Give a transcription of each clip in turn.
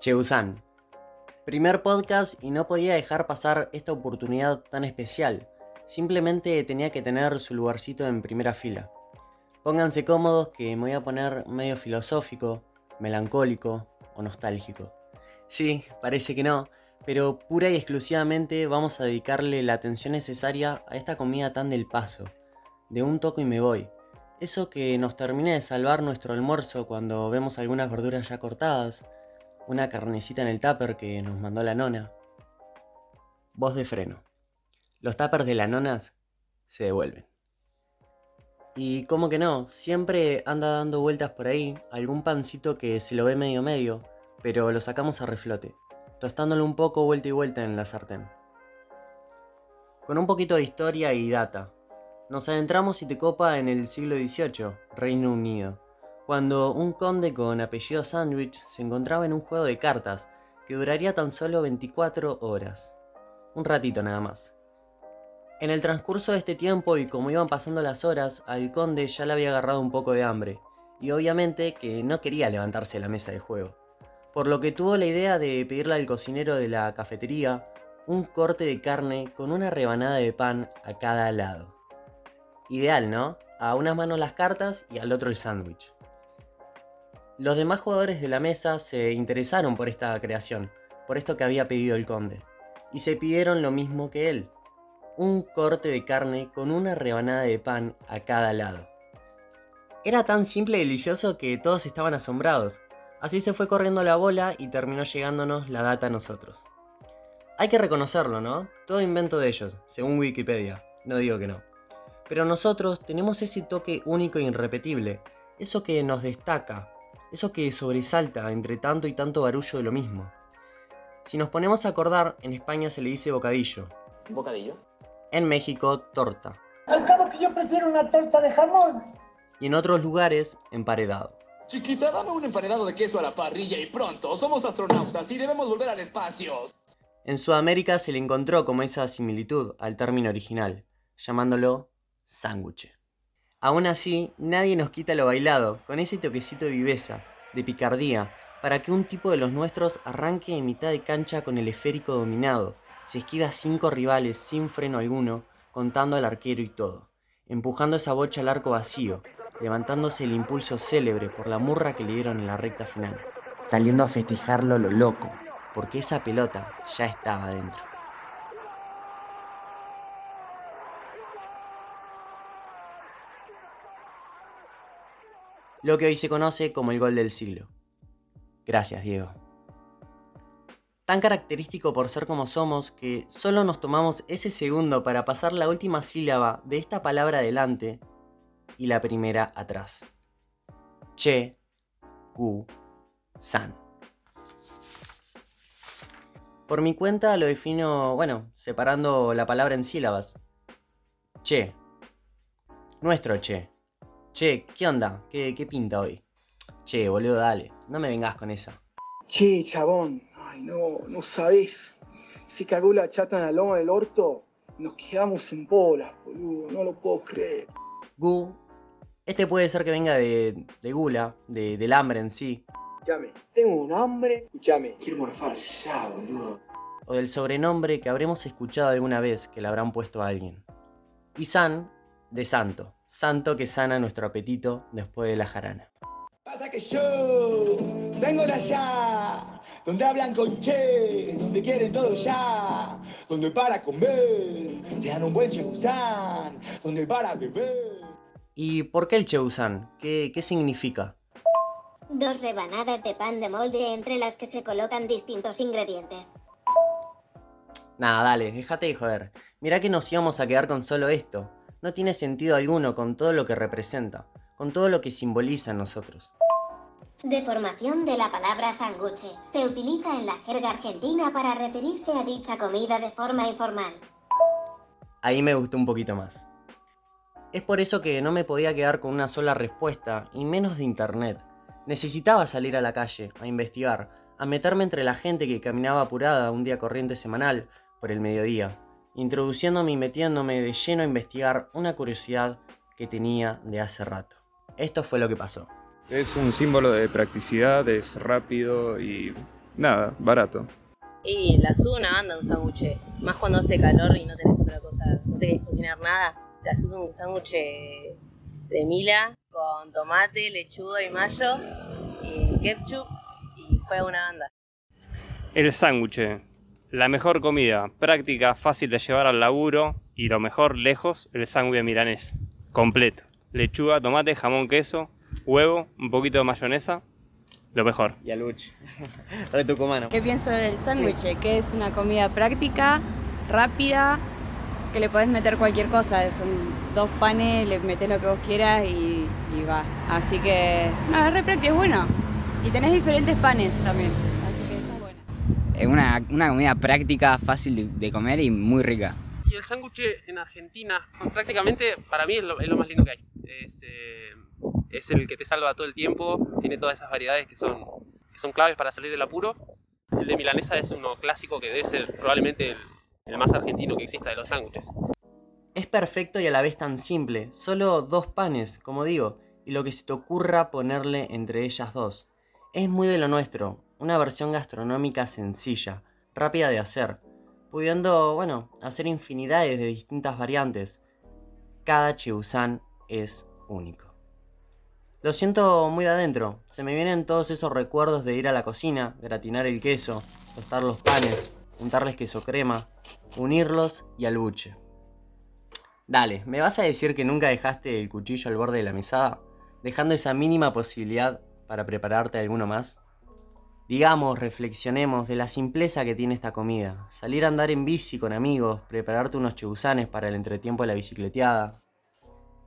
Cheusan. Primer podcast y no podía dejar pasar esta oportunidad tan especial. Simplemente tenía que tener su lugarcito en primera fila. Pónganse cómodos que me voy a poner medio filosófico, melancólico o nostálgico. Sí, parece que no, pero pura y exclusivamente vamos a dedicarle la atención necesaria a esta comida tan del paso. De un toco y me voy. Eso que nos termina de salvar nuestro almuerzo cuando vemos algunas verduras ya cortadas, una carnecita en el tupper que nos mandó la nona. Voz de freno. Los tuppers de las nonas se devuelven. Y como que no, siempre anda dando vueltas por ahí algún pancito que se lo ve medio medio, pero lo sacamos a reflote, tostándolo un poco vuelta y vuelta en la sartén. Con un poquito de historia y data, nos adentramos y te copa en el siglo XVIII, Reino Unido, cuando un conde con apellido Sandwich se encontraba en un juego de cartas que duraría tan solo 24 horas. Un ratito nada más. En el transcurso de este tiempo y como iban pasando las horas, al conde ya le había agarrado un poco de hambre, y obviamente que no quería levantarse de la mesa de juego. Por lo que tuvo la idea de pedirle al cocinero de la cafetería un corte de carne con una rebanada de pan a cada lado. Ideal, ¿no? A una mano las cartas y al otro el sándwich. Los demás jugadores de la mesa se interesaron por esta creación, por esto que había pedido el conde, y se pidieron lo mismo que él, un corte de carne con una rebanada de pan a cada lado. Era tan simple y delicioso que todos estaban asombrados, así se fue corriendo la bola y terminó llegándonos la data a nosotros. Hay que reconocerlo, ¿no? Todo invento de ellos, según Wikipedia, no digo que no. Pero nosotros tenemos ese toque único e irrepetible, eso que nos destaca, eso que sobresalta entre tanto y tanto barullo de lo mismo. Si nos ponemos a acordar, en España se le dice bocadillo. ¿Bocadillo? En México, torta. Al cabo que yo prefiero una torta de jamón. Y en otros lugares, emparedado. Chiquita, dame un emparedado de queso a la parrilla y pronto. Somos astronautas y debemos volver al espacio. En Sudamérica se le encontró como esa similitud al término original, llamándolo sándwich. Aún así, nadie nos quita lo bailado, con ese toquecito de viveza, de picardía, para que un tipo de los nuestros arranque en mitad de cancha con el esférico dominado, se esquiva cinco rivales sin freno alguno, contando al arquero y todo, empujando esa bocha al arco vacío, levantándose el impulso célebre por la murra que le dieron en la recta final. Saliendo a festejarlo lo loco. Porque esa pelota ya estaba dentro. Lo que hoy se conoce como el gol del siglo. Gracias, Diego. Tan característico por ser como somos que solo nos tomamos ese segundo para pasar la última sílaba de esta palabra adelante y la primera atrás. Che, Gu, San. Por mi cuenta lo defino, bueno, separando la palabra en sílabas. Che. Nuestro che. Che, ¿qué onda? ¿Qué, ¿Qué pinta hoy? Che, boludo, dale. No me vengas con esa. Che, chabón. Ay, no, no sabés. Se cagó la chata en la loma del orto. Nos quedamos en bolas, boludo. No lo puedo creer. Gu. Este puede ser que venga de, de gula, de, del hambre en sí. Escuchame, tengo un hambre. Escuchame, quiero morfar ya, boludo. O del sobrenombre que habremos escuchado alguna vez que le habrán puesto a alguien. Y San, de santo. Santo que sana nuestro apetito después de la jarana. Pasa que yo vengo de allá, donde hablan con che, donde quieren todo ya, donde para comer te dan un buen donde para beber. ¿Y por qué el chegusán? ¿Qué, ¿Qué significa? Dos rebanadas de pan de molde entre las que se colocan distintos ingredientes. Nada, dale, déjate de joder. Mirá que nos íbamos a quedar con solo esto no tiene sentido alguno con todo lo que representa, con todo lo que simboliza en nosotros. Deformación de la palabra sanguche. Se utiliza en la jerga argentina para referirse a dicha comida de forma informal. Ahí me gustó un poquito más. Es por eso que no me podía quedar con una sola respuesta, y menos de internet. Necesitaba salir a la calle, a investigar, a meterme entre la gente que caminaba apurada un día corriente semanal, por el mediodía, introduciéndome y metiéndome de lleno a investigar una curiosidad que tenía de hace rato. Esto fue lo que pasó. Es un símbolo de practicidad, es rápido y nada, barato. Y la subo una banda un sándwich, más cuando hace calor y no tenés otra cosa, no tenés que cocinar nada, te haces un sándwich de mila con tomate, lechuga y mayo y ketchup y fue una banda. El sándwich, la mejor comida, práctica, fácil de llevar al laburo y lo mejor lejos, el sándwich milanés, completo. Lechuga, tomate, jamón, queso, huevo, un poquito de mayonesa, lo mejor. Y aluche. Re tucumano. ¿Qué pienso del sándwich? Que es una comida práctica, rápida, que le podés meter cualquier cosa. Son dos panes, le metés lo que vos quieras y, va. Así que, no, es re práctico, es bueno. Y tenés diferentes panes también. Así que eso es bueno. Es una, una comida práctica, fácil de, comer y muy rica. Y el sándwich en Argentina, prácticamente para mí es lo, más lindo que hay. Es, eh, es el que te salva todo el tiempo, tiene todas esas variedades que son, que son claves para salir del apuro. El de milanesa es uno clásico que debe ser probablemente el, más argentino que exista de los sándwiches. Es perfecto y a la vez tan simple, solo dos panes, como digo, y lo que se te ocurra ponerle entre ellas dos. Es muy de lo nuestro, una versión gastronómica sencilla, rápida de hacer, pudiendo, bueno, hacer infinidades de distintas variantes. Cada chiusán es único. Lo siento muy adentro. Se me vienen todos esos recuerdos de ir a la cocina, gratinar el queso, tostar los panes, untarles queso crema, unirlos y al buche. Dale, ¿me vas a decir que nunca dejaste el cuchillo al borde de la mesada? Dejando esa mínima posibilidad para prepararte alguno más? Digamos, reflexionemos de la simpleza que tiene esta comida. Salir a andar en bici con amigos, prepararte unos chebusanes para el entretiempo de la bicicleteada,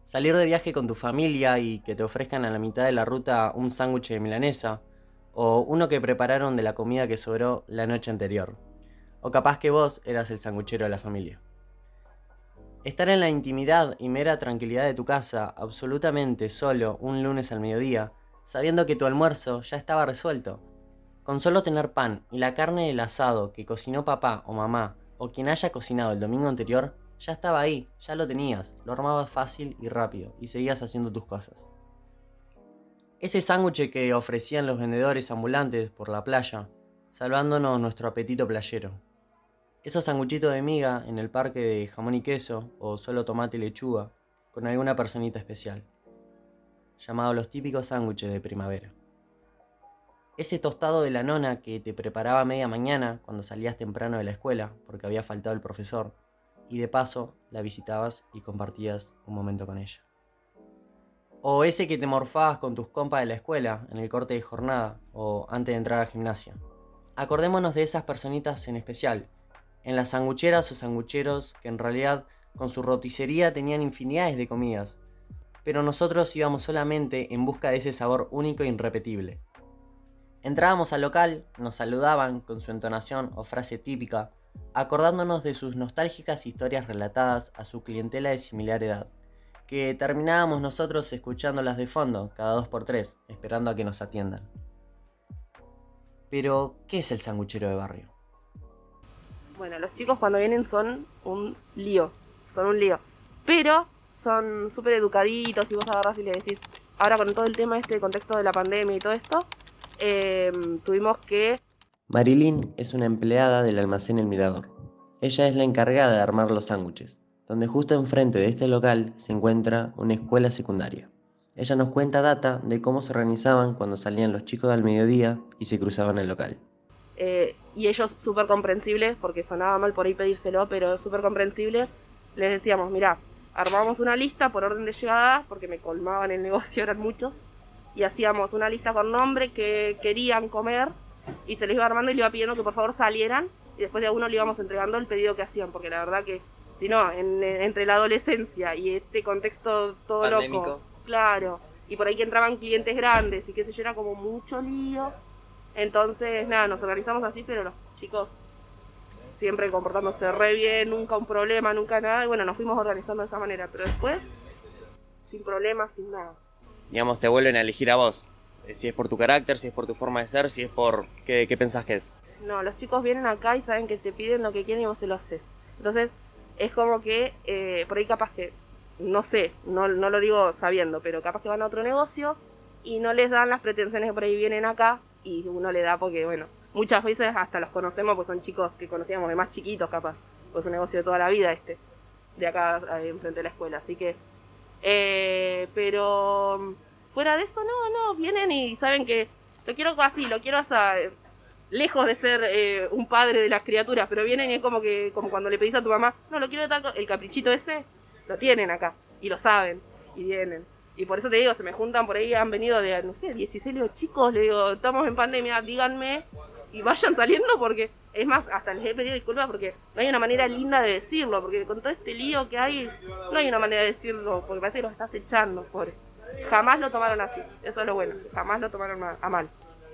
Salir de viaje con tu familia y que te ofrezcan a la mitad de la ruta un sándwich de milanesa, o uno que prepararon de la comida que sobró la noche anterior. O capaz que vos eras el sanguchero de la familia. Estar en la intimidad y mera tranquilidad de tu casa, absolutamente solo, un lunes al mediodía, sabiendo que tu almuerzo ya estaba resuelto. Con solo tener pan y la carne del asado que cocinó papá o mamá, o quien haya cocinado el domingo anterior, ya estaba ahí, ya lo tenías, lo armabas fácil y rápido y seguías haciendo tus cosas. Ese sándwich que ofrecían los vendedores ambulantes por la playa, salvándonos nuestro apetito playero. Esos sanguchitos de miga en el parque de jamón y queso o solo tomate y lechuga con alguna personita especial, llamados los típicos sándwiches de primavera. Ese tostado de la nona que te preparaba media mañana cuando salías temprano de la escuela porque había faltado el profesor y de paso la visitabas y compartías un momento con ella. O ese que te morfabas con tus compas de la escuela en el corte de jornada o antes de entrar al gimnasio. Acordémonos de esas personitas en especial, en las sangucheras o sangucheros que en realidad con su roticería tenían infinidades de comidas, pero nosotros íbamos solamente en busca de ese sabor único e irrepetible. Entrábamos al local, nos saludaban con su entonación o frase típica, acordándonos de sus nostálgicas historias relatadas a su clientela de similar edad, que terminábamos nosotros escuchándolas de fondo cada dos por tres, esperando a que nos atiendan. Pero, ¿qué es el sanguchero de barrio? Bueno, los chicos cuando vienen son un lío, son un lío, pero son súper educaditos y vos agarras y le decís, ahora con todo el tema este contexto de la pandemia y todo esto, eh, tuvimos que Marilyn es una empleada del almacén El Mirador. Ella es la encargada de armar los sándwiches, donde justo enfrente de este local se encuentra una escuela secundaria. Ella nos cuenta data de cómo se organizaban cuando salían los chicos al mediodía y se cruzaban el local. Eh, y ellos súper comprensibles, porque sonaba mal por ahí pedírselo, pero súper comprensibles, les decíamos, mira, armamos una lista por orden de llegada, porque me colmaban el negocio, eran muchos, y hacíamos una lista con nombre que querían comer y se les iba armando y le iba pidiendo que por favor salieran y después de a uno le íbamos entregando el pedido que hacían, porque la verdad que si no, entre la adolescencia y este contexto todo loco, claro, y por ahí que entraban clientes grandes y que se llena como mucho lío, entonces nada, nos organizamos así, pero los chicos siempre comportándose re bien, nunca un problema, nunca nada, y bueno, nos fuimos organizando de esa manera, pero después, sin problemas, sin nada. Digamos, te vuelven a elegir a vos. Eh, si es por tu carácter, si es por tu forma de ser, si es por qué, qué pensás que es. No, los chicos vienen acá y saben que te piden lo que quieren y vos se lo haces. Entonces, es como que eh, por ahí capaz que, no sé, no, no lo digo sabiendo, pero capaz que van a otro negocio y no les dan las pretensiones que por ahí vienen acá y uno le da porque, bueno, muchas veces hasta los conocemos, pues son chicos que conocíamos de más chiquitos capaz, pues es un negocio de toda la vida este, de acá enfrente de la escuela, así que... eh, pero fuera de eso, no, no, vienen y saben que lo quiero así, lo quiero hasta lejos de ser eh, un padre de las criaturas, pero vienen y es como que como cuando le pedís a tu mamá, no, lo quiero tal co-". el caprichito ese, lo tienen acá y lo saben y vienen. Y por eso te digo, se me juntan por ahí, han venido de, no sé, 16, le digo, chicos, le digo, estamos en pandemia, díganme y vayan saliendo porque, es más, hasta les he pedido disculpas porque no hay una manera linda de decirlo, porque con todo este lío que hay, no hay una manera de decirlo, porque parece que los estás echando, pobre. Jamás lo tomaron así, eso es lo bueno, jamás lo tomaron ma- a mal.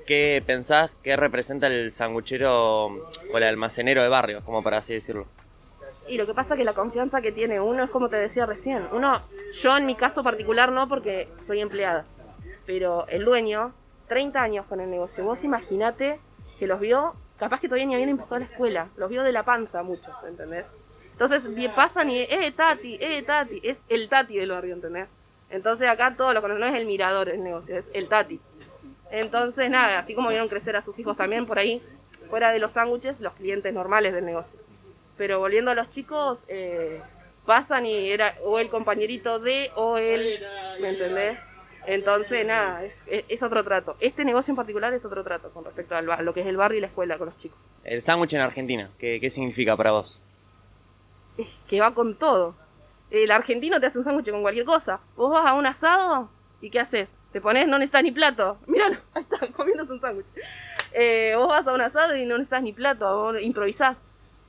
¿Qué pensás que representa el sanguchero o el almacenero de barrio, como para así decirlo? Y lo que pasa es que la confianza que tiene uno es como te decía recién. Uno, yo en mi caso particular no porque soy empleada, pero el dueño, 30 años con el negocio. Vos imaginate que los vio, capaz que todavía ni habían empezado la escuela, los vio de la panza muchos, ¿entendés? Entonces pasan y, eh, Tati, eh, Tati, es el Tati del barrio, ¿entendés? Entonces acá todo lo conocen, no es el mirador el negocio, es el Tati. Entonces nada, así como vieron crecer a sus hijos también por ahí, fuera de los sándwiches, los clientes normales del negocio. Pero volviendo a los chicos, eh, pasan y era o el compañerito de o el, ¿me entendés? Entonces, nada, es, es- otro trato. Este negocio en particular es otro trato con respecto al ba- lo que es el barrio y la escuela con los chicos. El sándwich en Argentina, ¿qué, qué significa para vos? Que va con todo. El argentino te hace un sándwich con cualquier cosa. Vos vas a un asado y ¿qué haces? Te pones, no necesitas ni plato. Míralo, ahí está, comiéndose un sándwich. Eh, vos vas a un asado y no necesitas ni plato, vos improvisás.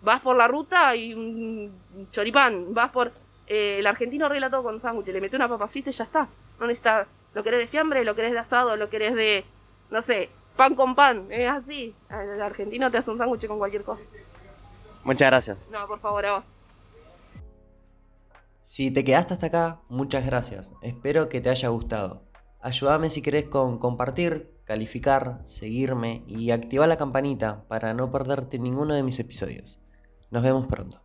Vas por la ruta y un choripán. Vas por. eh, el argentino arregla todo con sándwich. Le mete una papa frita y ya está. No necesita. Lo querés de fiambre, lo querés de asado, lo querés de. No sé, pan con pan. Es así. El argentino te hace un sándwich con cualquier cosa. Muchas gracias. No, por favor, a vos. Si te quedaste hasta acá, muchas gracias. Espero que te haya gustado. Ayúdame si querés con compartir, calificar, seguirme y activar la campanita para no perderte ninguno de mis episodios. Nos vemos pronto.